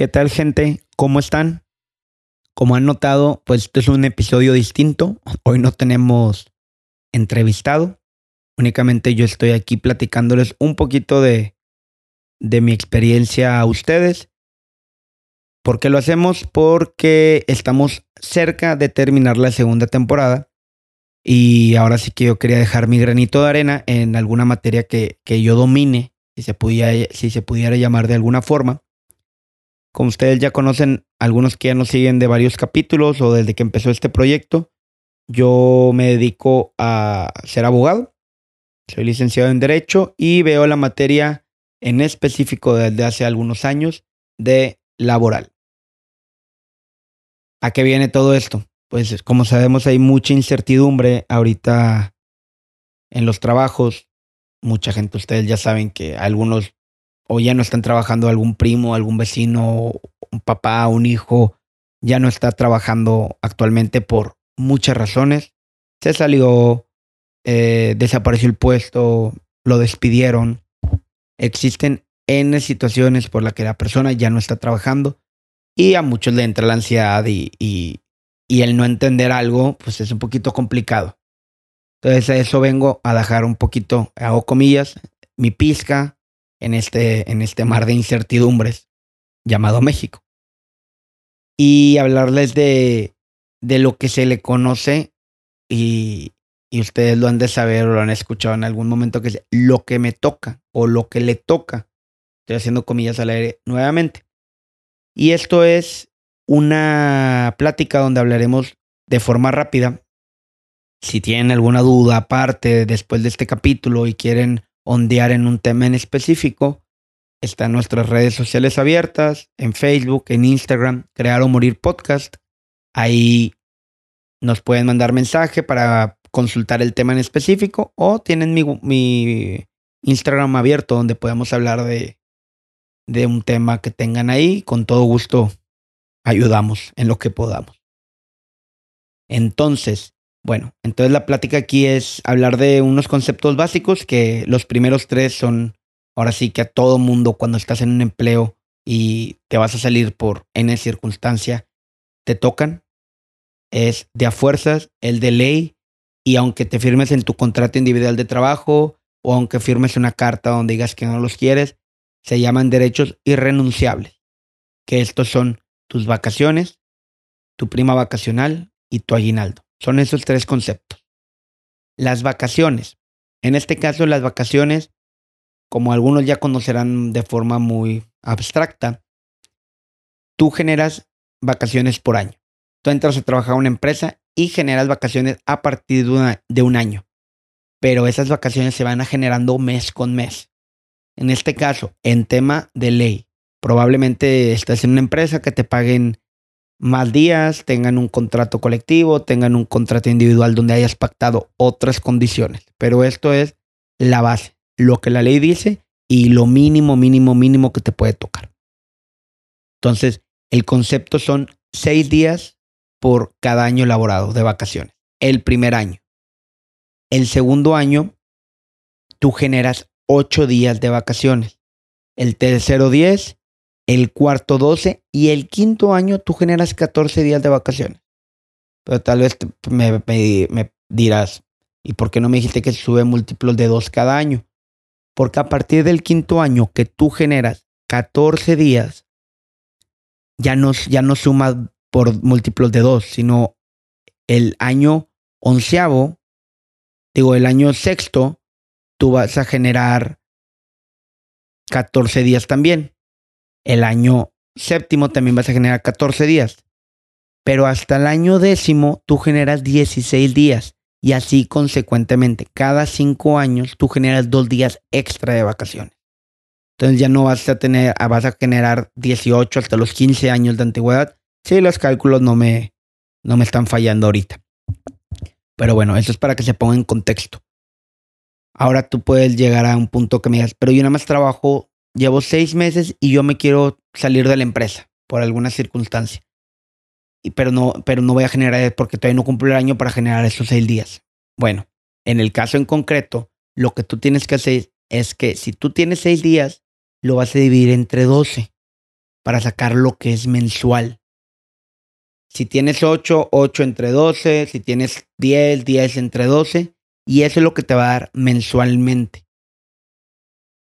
¿Qué tal gente? ¿Cómo están? Como han notado, pues este es un episodio distinto. Hoy no tenemos entrevistado. Únicamente yo estoy aquí platicándoles un poquito de, de mi experiencia a ustedes. ¿Por qué lo hacemos? Porque estamos cerca de terminar la segunda temporada. Y ahora sí que yo quería dejar mi granito de arena en alguna materia que, que yo domine, si se, pudiera, si se pudiera llamar de alguna forma. Como ustedes ya conocen, algunos que ya nos siguen de varios capítulos o desde que empezó este proyecto, yo me dedico a ser abogado. Soy licenciado en Derecho y veo la materia en específico desde hace algunos años de laboral. ¿A qué viene todo esto? Pues como sabemos hay mucha incertidumbre ahorita en los trabajos. Mucha gente, ustedes ya saben que algunos o ya no están trabajando algún primo, algún vecino, un papá, un hijo, ya no está trabajando actualmente por muchas razones. Se salió, eh, desapareció el puesto, lo despidieron. Existen N situaciones por las que la persona ya no está trabajando y a muchos le entra la ansiedad y, y, y el no entender algo, pues es un poquito complicado. Entonces a eso vengo a dejar un poquito, hago comillas, mi pizca, en este, en este mar de incertidumbres llamado México. Y hablarles de, de lo que se le conoce y, y ustedes lo han de saber o lo han escuchado en algún momento que es lo que me toca o lo que le toca. Estoy haciendo comillas al aire nuevamente. Y esto es una plática donde hablaremos de forma rápida. Si tienen alguna duda aparte después de este capítulo y quieren ondear en un tema en específico, están nuestras redes sociales abiertas, en Facebook, en Instagram, Crear o Morir Podcast. Ahí nos pueden mandar mensaje para consultar el tema en específico o tienen mi, Instagram abierto donde podemos hablar de, de un tema que tengan ahí. Con todo gusto ayudamos en lo que podamos. Entonces, bueno, entonces la plática aquí es hablar de unos conceptos básicos que los primeros tres son, ahora sí que a todo mundo cuando estás en un empleo y te vas a salir por N circunstancia, te tocan. Es de a fuerzas, el de ley, y aunque te firmes en tu contrato individual de trabajo o aunque firmes una carta donde digas que no los quieres, se llaman derechos irrenunciables, que estos son tus vacaciones, tu prima vacacional y tu aguinaldo. Son esos tres conceptos. Las vacaciones. En este caso, las vacaciones, como algunos ya conocerán de forma muy abstracta, tú generas vacaciones por año. Tú entras a trabajar a una empresa y generas vacaciones a partir de, un año. Pero esas vacaciones se van generando mes con mes. En este caso, en tema de ley, probablemente estás en una empresa que te paguen más días, tengan un contrato colectivo, tengan un contrato individual donde hayas pactado otras condiciones. Pero esto es la base, lo que la ley dice y lo mínimo, mínimo, mínimo que te puede tocar. Entonces, el concepto son seis días por cada año elaborado de vacaciones. El primer año. El segundo año, tú generas ocho días de vacaciones. El tercero, diez el cuarto 12 y el quinto año tú generas 14 días de vacaciones. Pero tal vez me, dirás, ¿y por qué no me dijiste que sube múltiplos de dos cada año? Porque a partir del quinto año que tú generas 14 días, ya no, ya no suma por múltiplos de dos, sino el año onceavo, digo, el año sexto, tú vas a generar 14 días también. El año séptimo también vas a generar 14 días. Pero hasta el año décimo tú generas 16 días. Y así consecuentemente, cada cinco años tú generas dos días extra de vacaciones. Entonces ya no vas a tener, ah, vas a generar 18 hasta los 15 años de antigüedad. Sí, los cálculos no me, no me están fallando ahorita. Pero bueno, eso es para que se ponga en contexto. Ahora tú puedes llegar a un punto que me digas, pero yo nada más trabajo llevo seis meses y yo me quiero salir de la empresa por alguna circunstancia. Y, pero, no, pero no voy a generar, porque todavía no cumplo el año para generar esos seis días. Bueno, en el caso en concreto, lo que tú tienes que hacer es que si tú tienes seis días, lo vas a dividir entre 12. para sacar lo que es mensual. Si tienes 8, 8 entre 12, si tienes 10, 10 entre 12, y eso es lo que te va a dar mensualmente.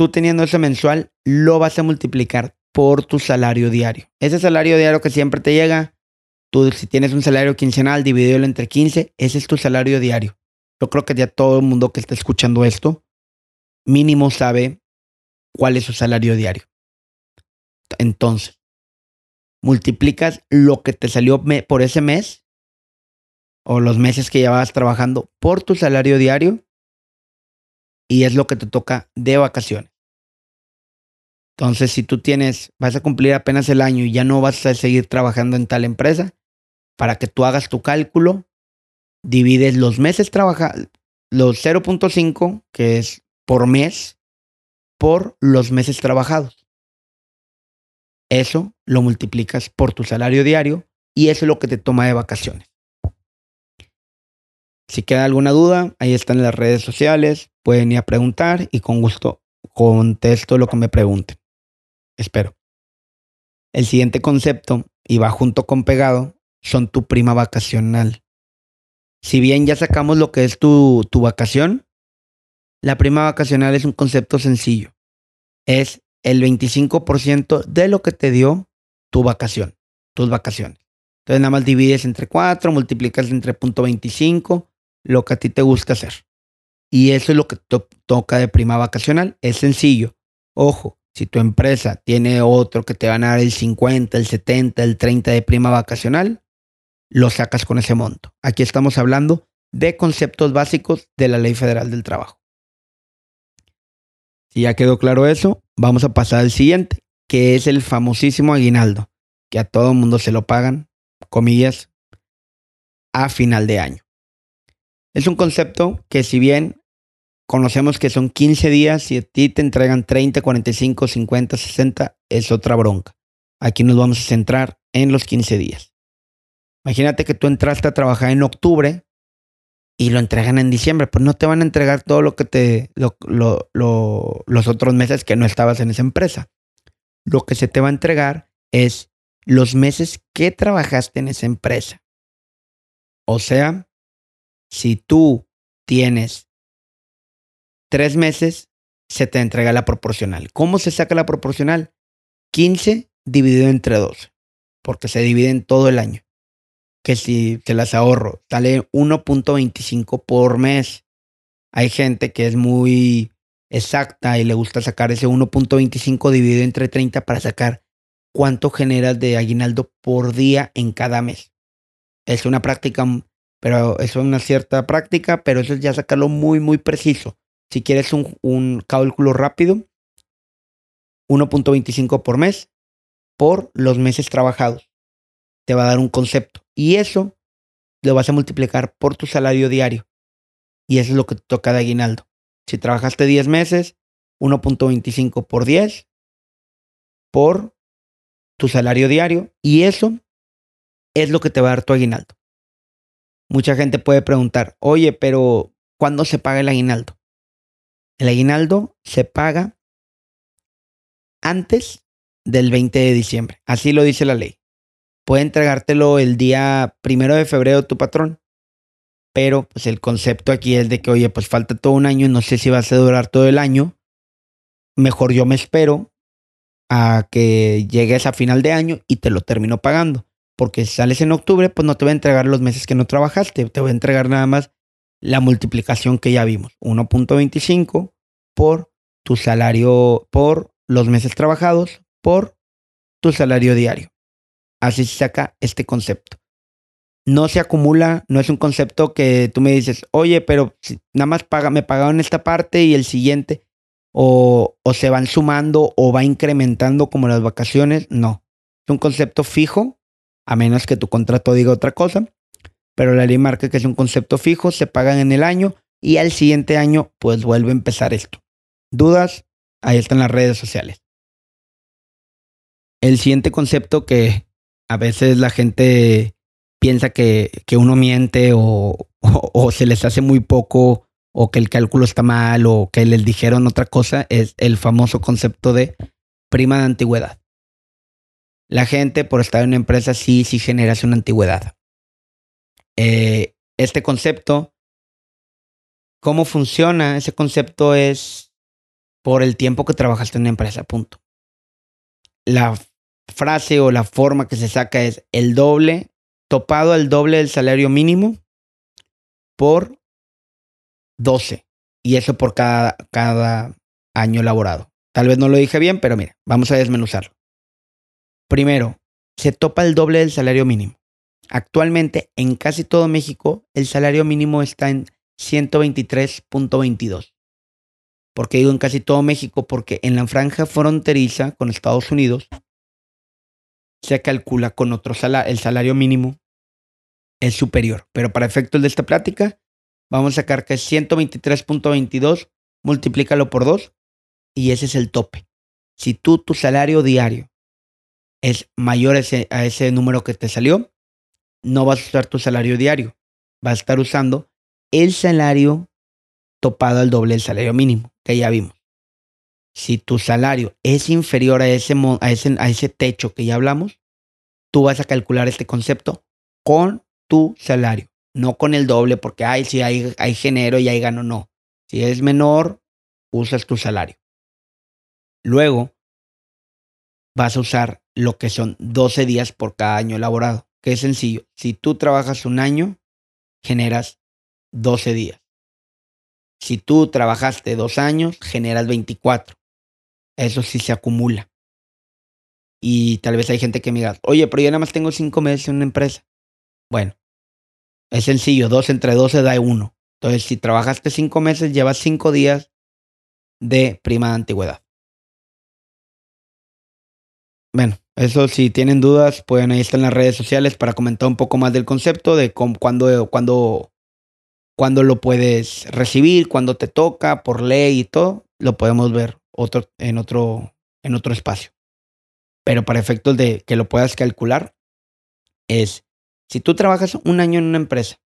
Tú teniendo ese mensual, lo vas a multiplicar por tu salario diario. Ese salario diario que siempre te llega, tú si tienes un salario quincenal, dividido entre 15, ese es tu salario diario. Yo creo que ya todo el mundo que está escuchando esto, mínimo sabe cuál es su salario diario. Entonces, multiplicas lo que te salió por ese mes o los meses que llevabas trabajando por tu salario diario y es lo que te toca de vacaciones. Entonces, si tú tienes, vas a cumplir apenas el año y ya no vas a seguir trabajando en tal empresa, para que tú hagas tu cálculo, divides los meses trabajados, los 0.5, que es por mes, por los meses trabajados. Eso lo multiplicas por tu salario diario y eso es lo que te toma de vacaciones. Si queda alguna duda, ahí están las redes sociales, pueden ir a preguntar y con gusto contesto lo que me pregunten. Espero. El siguiente concepto, y va junto con pegado, son tu prima vacacional. Si bien ya sacamos lo que es tu, tu vacación, la prima vacacional es un concepto sencillo. Es el 25% de lo que te dio tu vacación, tus vacaciones. Entonces nada más divides entre 4, multiplicas entre .25, lo que a ti te gusta hacer. Y eso es lo que toca de prima vacacional. Es sencillo. Ojo, si tu empresa tiene otro que te van a dar el 50, el 70, el 30 de prima vacacional, lo sacas con ese monto. Aquí estamos hablando de conceptos básicos de la Ley Federal del Trabajo. Si ya quedó claro eso, vamos a pasar al siguiente, que es el famosísimo aguinaldo, que a todo mundo se lo pagan, comillas, a final de año. Es un concepto que si bien conocemos que son 15 días y a ti te entregan 30, 45, 50, 60, es otra bronca. Aquí nos vamos a centrar en los 15 días. Imagínate que tú entraste a trabajar en octubre y lo entregan en diciembre, pues no te van a entregar todo lo que te, los otros meses que no estabas en esa empresa. Lo que se te va a entregar es los meses que trabajaste en esa empresa. O sea, si tú tienes tres meses, se te entrega la proporcional. ¿Cómo se saca la proporcional? 15 dividido entre 12, porque se divide en todo el año que si te las ahorro, sale 1.25 por mes. Hay gente que es muy exacta y le gusta sacar ese 1.25 dividido entre 30 para sacar cuánto generas de aguinaldo por día en cada mes. Es una práctica, pero es una cierta práctica, pero eso es ya sacarlo muy, muy preciso. Si quieres un, cálculo rápido, 1.25 por mes por los meses trabajados. Te va a dar un concepto. Y eso lo vas a multiplicar por tu salario diario. Y eso es lo que te toca de aguinaldo. Si trabajaste 10 meses, 1.25 por 10 por tu salario diario. Y eso es lo que te va a dar tu aguinaldo. Mucha gente puede preguntar, oye, pero ¿cuándo se paga el aguinaldo? El aguinaldo se paga antes del 20 de diciembre. Así lo dice la ley puede entregártelo el día primero de febrero tu patrón. Pero pues el concepto aquí es de que, oye, pues falta todo un año, no sé si vas a durar todo el año. Mejor yo me espero a que llegues a final de año y te lo termino pagando. Porque si sales en octubre, pues no te voy a entregar los meses que no trabajaste, te voy a entregar nada más la multiplicación que ya vimos, 1.25 por tu salario, por los meses trabajados, por tu salario diario. Así se saca este concepto. No se acumula, no es un concepto que tú me dices, oye, pero nada más paga, me pagaron esta parte y el siguiente, o, o se van sumando o va incrementando como las vacaciones. No, es un concepto fijo, a menos que tu contrato diga otra cosa, pero la ley marca que es un concepto fijo, se pagan en el año y al siguiente año pues vuelve a empezar esto. ¿Dudas? Ahí están las redes sociales. El siguiente concepto que, a veces la gente piensa que, uno miente o, o, se les hace muy poco o que el cálculo está mal o que les dijeron otra cosa, es el famoso concepto de prima de antigüedad. La gente, por estar en una empresa, sí, sí generas una antigüedad. Eh, este concepto, ¿cómo funciona? Ese concepto es por el tiempo que trabajaste en una empresa, punto. La frase o la forma que se saca es el doble, topado al doble del salario mínimo por 12. Y eso por cada, cada año laborado. Tal vez no lo dije bien, pero mira, vamos a desmenuzarlo. Primero, se topa el doble del salario mínimo. Actualmente, en casi todo México, el salario mínimo está en 123.22. ¿Por qué digo en casi todo México? Porque en la franja fronteriza con Estados Unidos se calcula con otro salario, el salario mínimo es superior. Pero para efectos de esta plática, vamos a sacar que es 123.22, multiplícalo por 2 y ese es el tope. Si tú tu salario diario es mayor a ese, a ese número que te salió, no vas a usar tu salario diario. Vas a estar usando el salario topado al doble del salario mínimo, que ya vimos. Si tu salario es inferior a ese, a ese, techo que ya hablamos, tú vas a calcular este concepto con tu salario, no con el doble, porque ay, si hay, hay género y hay gano, no. Si es menor, usas tu salario. Luego, vas a usar lo que son 12 días por cada año elaborado, que es sencillo. Si tú trabajas un año, generas 12 días. Si tú trabajaste dos años, generas 24. Eso sí se acumula. Y tal vez hay gente que me diga, oye, pero yo nada más tengo cinco meses en una empresa. Bueno, es sencillo, dos entre 12 da uno. Entonces, si trabajaste cinco meses, llevas cinco días de prima de antigüedad. Bueno, eso si tienen dudas, pueden ahí estar en las redes sociales para comentar un poco más del concepto, de cómo, cuándo, cuándo, lo puedes recibir, cuándo te toca, por ley y todo, lo podemos ver otro, en, otro, en otro espacio. Pero para efectos de que lo puedas calcular, es si tú trabajas un año en una empresa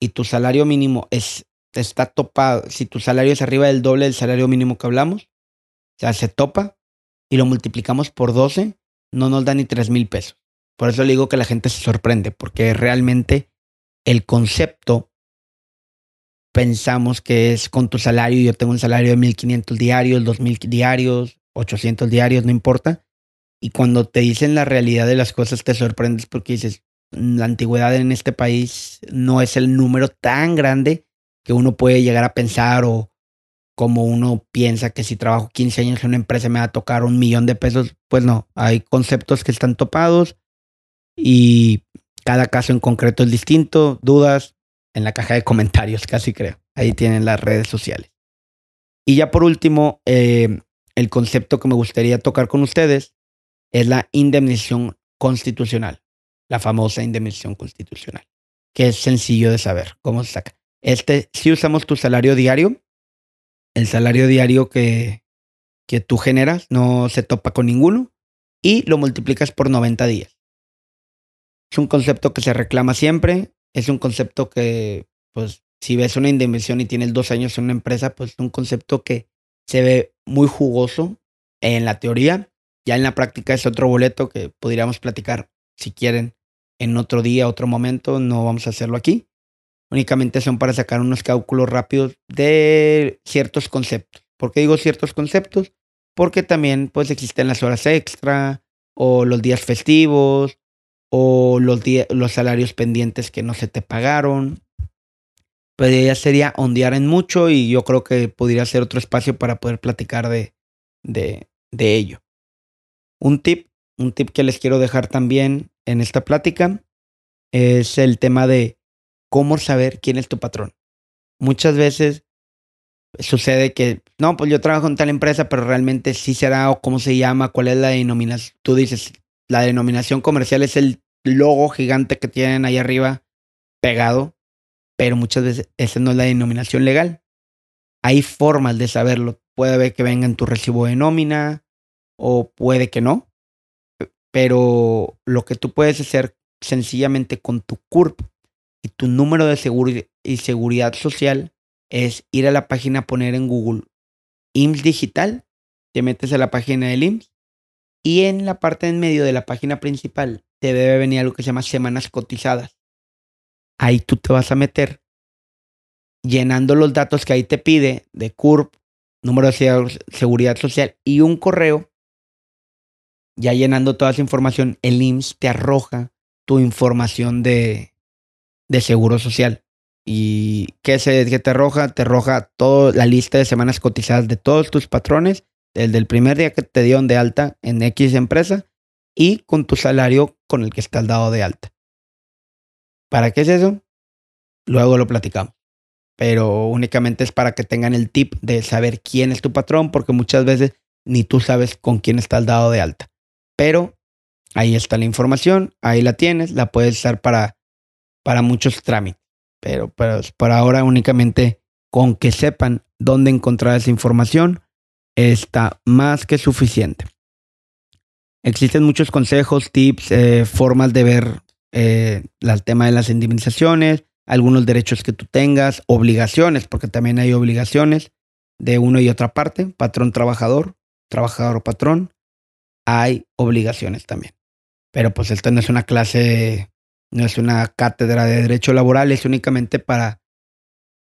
y tu salario mínimo es, está topado, si tu salario es arriba del doble del salario mínimo que hablamos, o sea, se topa y lo multiplicamos por 12, no nos da ni 3 mil pesos. Por eso le digo que la gente se sorprende, porque realmente el concepto pensamos que es con tu salario, yo tengo un salario de 1500 diarios, 2000 diarios, 800 diarios, no importa. Y cuando te dicen la realidad de las cosas te sorprendes porque dices, la antigüedad en este país no es el número tan grande que uno puede llegar a pensar o como uno piensa que si trabajo 15 años en una empresa me va a tocar un millón de pesos. Pues no, hay conceptos que están topados y cada caso en concreto es distinto. Dudas en la caja de comentarios, casi creo. Ahí tienen las redes sociales. Y ya por último, eh, el concepto que me gustaría tocar con ustedes es la indemnización constitucional la famosa indemnización constitucional, que es sencillo de saber cómo se saca. Este, si usamos tu salario diario, el salario diario que, que tú generas no se topa con ninguno y lo multiplicas por 90 días. Es un concepto que se reclama siempre, es un concepto que, pues, si ves una indemnización y tienes dos años en una empresa, pues es un concepto que se ve muy jugoso en la teoría. Ya en la práctica es otro boleto que podríamos platicar si quieren en otro día, otro momento, no vamos a hacerlo aquí. Únicamente son para sacar unos cálculos rápidos de ciertos conceptos. ¿Por qué digo ciertos conceptos? Porque también pues existen las horas extra o los días festivos o los, los salarios pendientes que no se te pagaron. Pero ya sería ondear en mucho y yo creo que podría ser otro espacio para poder platicar de, de, de ello. Un tip, un tip que les quiero dejar también en esta plática es el tema de cómo saber quién es tu patrón. Muchas veces sucede que, no, pues yo trabajo en tal empresa, pero realmente sí será o cómo se llama, cuál es la denominación. Tú dices, la denominación comercial es el logo gigante que tienen ahí arriba pegado, pero muchas veces esa no es la denominación legal. Hay formas de saberlo. Puede que venga en tu recibo de nómina o puede que no pero lo que tú puedes hacer sencillamente con tu CURP tu número de seguridad y seguridad social es ir a la página, poner en Google IMSS Digital, te metes a la página del IMSS Y en la parte en medio de la página principal te debe venir algo que se llama semanas cotizadas. Ahí tú te vas a meter llenando los datos que ahí te pide de CURP, número de seguridad social y un correo. Ya llenando toda esa información, el IMSS te arroja tu información de, de seguro social. ¿Y qué, se, qué te arroja? Te arroja toda la lista de semanas cotizadas de todos tus patrones, el primer día que te dieron de alta en X empresa y con tu salario con el que estás dado de alta. ¿Para qué es eso? Luego lo platicamos. Pero únicamente es para que tengan el tip de saber quién es tu patrón, porque muchas veces ni tú sabes con quién estás dado de alta. Pero ahí está la información, ahí la tienes, la puedes usar para, para muchos trámites pero, pero por ahora únicamente con que sepan dónde encontrar esa información está más que suficiente. Existen muchos consejos, tips, eh, formas de ver eh, el tema de las indemnizaciones, algunos derechos que tú tengas, obligaciones, porque también hay obligaciones de uno y otra parte, patrón trabajador, trabajador patrón, hay obligaciones también. Pero pues esta no es una clase no es una cátedra de derecho laboral, es únicamente para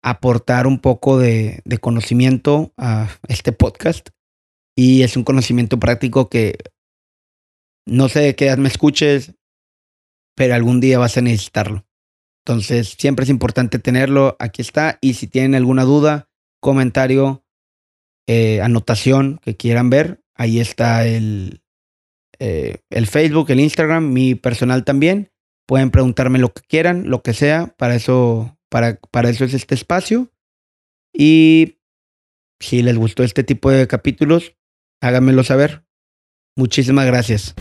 aportar un poco de, conocimiento a este podcast. Y es un conocimiento práctico que no sé de qué edad me escuches, pero algún día vas a necesitarlo. Entonces, siempre es importante tenerlo. Aquí está. Y si tienen alguna duda, comentario, eh, anotación que quieran ver, ahí está el, eh, el Facebook, el Instagram, mi personal también. Pueden preguntarme lo que quieran, lo que sea. Para eso, para, para eso es este espacio. Y si les gustó este tipo de capítulos, háganmelo saber. Muchísimas gracias.